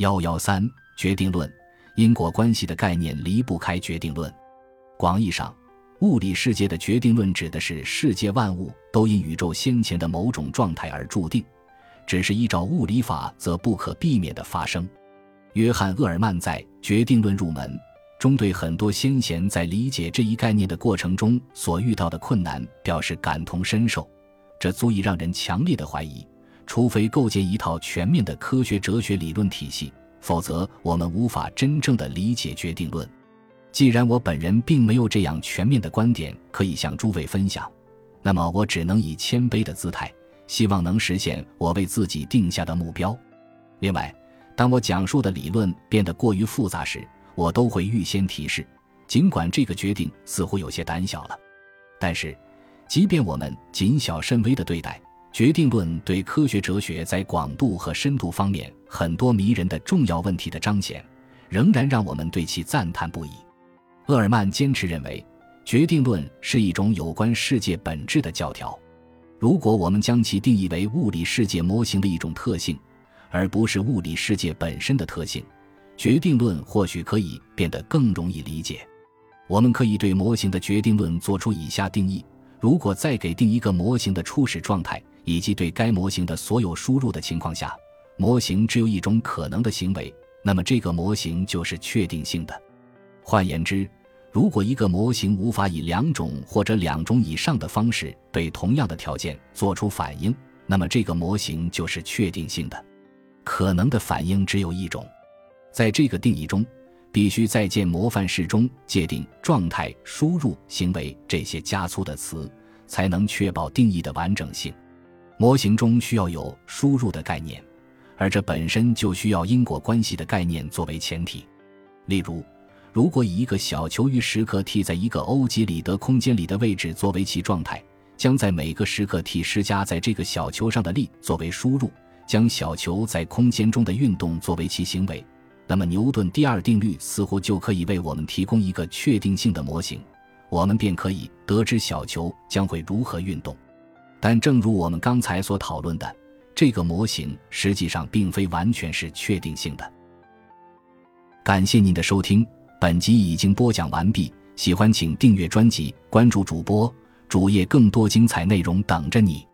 幺幺三决定论，因果关系的概念离不开决定论。广义上，物理世界的决定论指的是世界万物都因宇宙先前的某种状态而注定，只是依照物理法则不可避免的发生。约翰·厄尔曼在《决定论入门》中对很多先贤在理解这一概念的过程中所遇到的困难表示感同身受，这足以让人强烈的怀疑。除非构建一套全面的科学哲学理论体系，否则我们无法真正的理解决定论。既然我本人并没有这样全面的观点可以向诸位分享，那么我只能以谦卑的姿态，希望能实现我为自己定下的目标。另外，当我讲述的理论变得过于复杂时，我都会预先提示。尽管这个决定似乎有些胆小了，但是，即便我们谨小慎微的对待。决定论对科学哲学在广度和深度方面很多迷人的重要问题的彰显，仍然让我们对其赞叹不已。厄尔曼坚持认为，决定论是一种有关世界本质的教条。如果我们将其定义为物理世界模型的一种特性，而不是物理世界本身的特性，决定论或许可以变得更容易理解。我们可以对模型的决定论做出以下定义：如果再给定一个模型的初始状态。以及对该模型的所有输入的情况下，模型只有一种可能的行为，那么这个模型就是确定性的。换言之，如果一个模型无法以两种或者两种以上的方式对同样的条件做出反应，那么这个模型就是确定性的。可能的反应只有一种。在这个定义中，必须在建模范式中界定状态、输入、行为这些加粗的词，才能确保定义的完整性。模型中需要有输入的概念，而这本身就需要因果关系的概念作为前提。例如，如果以一个小球于时刻 t 在一个欧几里得空间里的位置作为其状态，将在每个时刻 t 施加在这个小球上的力作为输入，将小球在空间中的运动作为其行为，那么牛顿第二定律似乎就可以为我们提供一个确定性的模型，我们便可以得知小球将会如何运动。但正如我们刚才所讨论的，这个模型实际上并非完全是确定性的。感谢您的收听，本集已经播讲完毕。喜欢请订阅专辑，关注主播主页，更多精彩内容等着你。